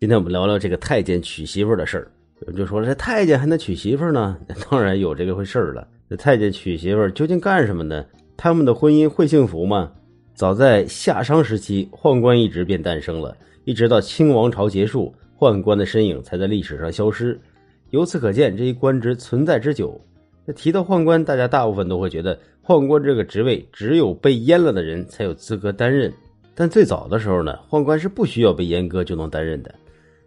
今天我们聊聊这个太监娶媳妇的事儿。有人就说了，这太监还能娶媳妇呢？当然有这个回事儿了。这太监娶媳妇究竟干什么呢？他们的婚姻会幸福吗？早在夏商时期，宦官一职便诞生了，一直到清王朝结束，宦官的身影才在历史上消失。由此可见，这一官职存在之久。那提到宦官，大家大部分都会觉得，宦官这个职位只有被阉了的人才有资格担任。但最早的时候呢，宦官是不需要被阉割就能担任的。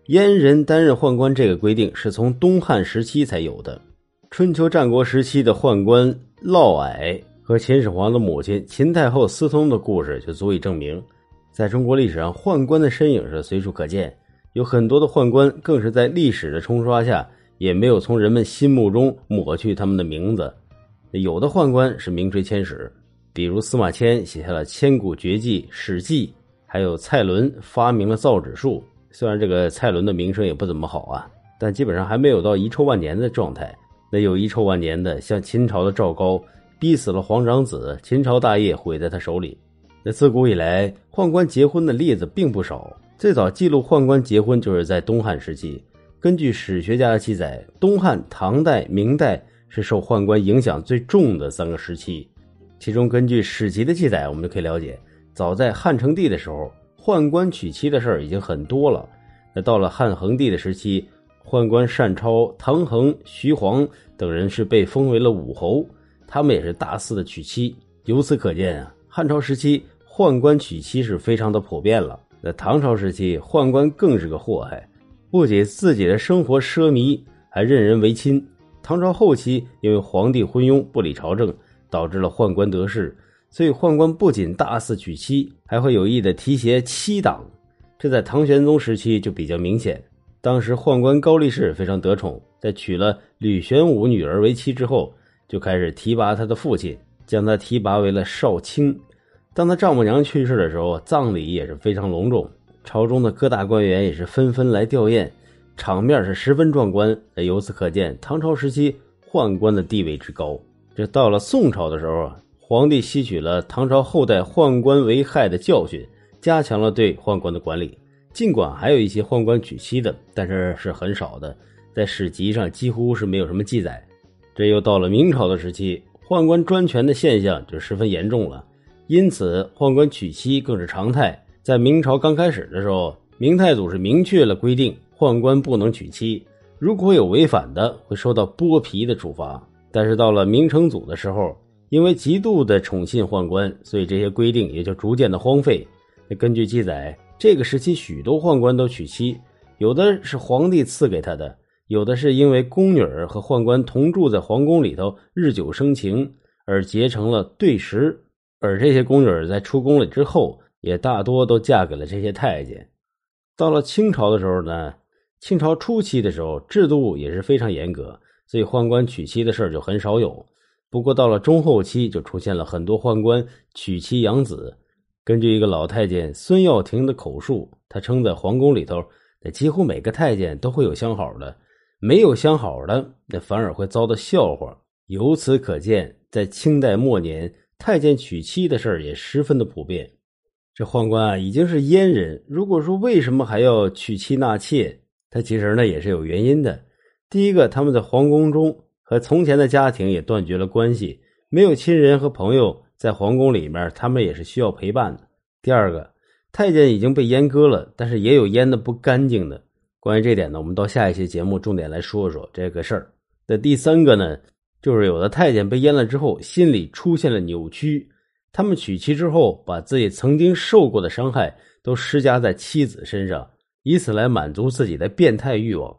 阉人担任宦官这个规定是从东汉时期才有的。春秋战国时期的宦官嫪毐和秦始皇的母亲秦太后私通的故事就足以证明，在中国历史上，宦官的身影是随处可见。有很多的宦官更是在历史的冲刷下，也没有从人们心目中抹去他们的名字。有的宦官是名垂千史，比如司马迁写下了千古绝技《史记》，还有蔡伦发明了造纸术。虽然这个蔡伦的名声也不怎么好啊，但基本上还没有到遗臭万年的状态。那有遗臭万年的，像秦朝的赵高，逼死了皇长子，秦朝大业毁在他手里。那自古以来，宦官结婚的例子并不少。最早记录宦官结婚就是在东汉时期。根据史学家的记载，东汉、唐代、明代是受宦官影响最重的三个时期。其中，根据史籍的记载，我们就可以了解，早在汉成帝的时候。宦官娶妻的事儿已经很多了，那到了汉桓帝的时期，宦官单超、唐衡、徐晃等人是被封为了武侯，他们也是大肆的娶妻。由此可见啊，汉朝时期宦官娶妻是非常的普遍了。在唐朝时期，宦官更是个祸害，不仅自己的生活奢靡，还任人唯亲。唐朝后期，因为皇帝昏庸不理朝政，导致了宦官得势。所以宦官不仅大肆娶妻，还会有意的提携妻党，这在唐玄宗时期就比较明显。当时宦官高力士非常得宠，在娶了吕玄武女儿为妻之后，就开始提拔他的父亲，将他提拔为了少卿。当他丈母娘去世的时候，葬礼也是非常隆重，朝中的各大官员也是纷纷来吊唁，场面是十分壮观。由此可见，唐朝时期宦官的地位之高。这到了宋朝的时候啊。皇帝吸取了唐朝后代宦官为害的教训，加强了对宦官的管理。尽管还有一些宦官娶妻的，但是是很少的，在史籍上几乎是没有什么记载。这又到了明朝的时期，宦官专权的现象就十分严重了，因此宦官娶妻更是常态。在明朝刚开始的时候，明太祖是明确了规定，宦官不能娶妻，如果有违反的，会受到剥皮的处罚。但是到了明成祖的时候，因为极度的宠信宦官，所以这些规定也就逐渐的荒废。根据记载，这个时期许多宦官都娶妻，有的是皇帝赐给他的，有的是因为宫女儿和宦官同住在皇宫里头，日久生情而结成了对食。而这些宫女儿在出宫了之后，也大多都嫁给了这些太监。到了清朝的时候呢，清朝初期的时候，制度也是非常严格，所以宦官娶妻的事就很少有。不过到了中后期，就出现了很多宦官娶妻养子。根据一个老太监孙耀庭的口述，他称在皇宫里头，那几乎每个太监都会有相好的，没有相好的，那反而会遭到笑话。由此可见，在清代末年，太监娶妻的事儿也十分的普遍。这宦官啊，已经是阉人，如果说为什么还要娶妻纳妾，他其实呢也是有原因的。第一个，他们在皇宫中。和从前的家庭也断绝了关系，没有亲人和朋友在皇宫里面，他们也是需要陪伴的。第二个，太监已经被阉割了，但是也有阉的不干净的。关于这点呢，我们到下一期节目重点来说说这个事儿。那第三个呢，就是有的太监被阉了之后，心理出现了扭曲，他们娶妻之后，把自己曾经受过的伤害都施加在妻子身上，以此来满足自己的变态欲望。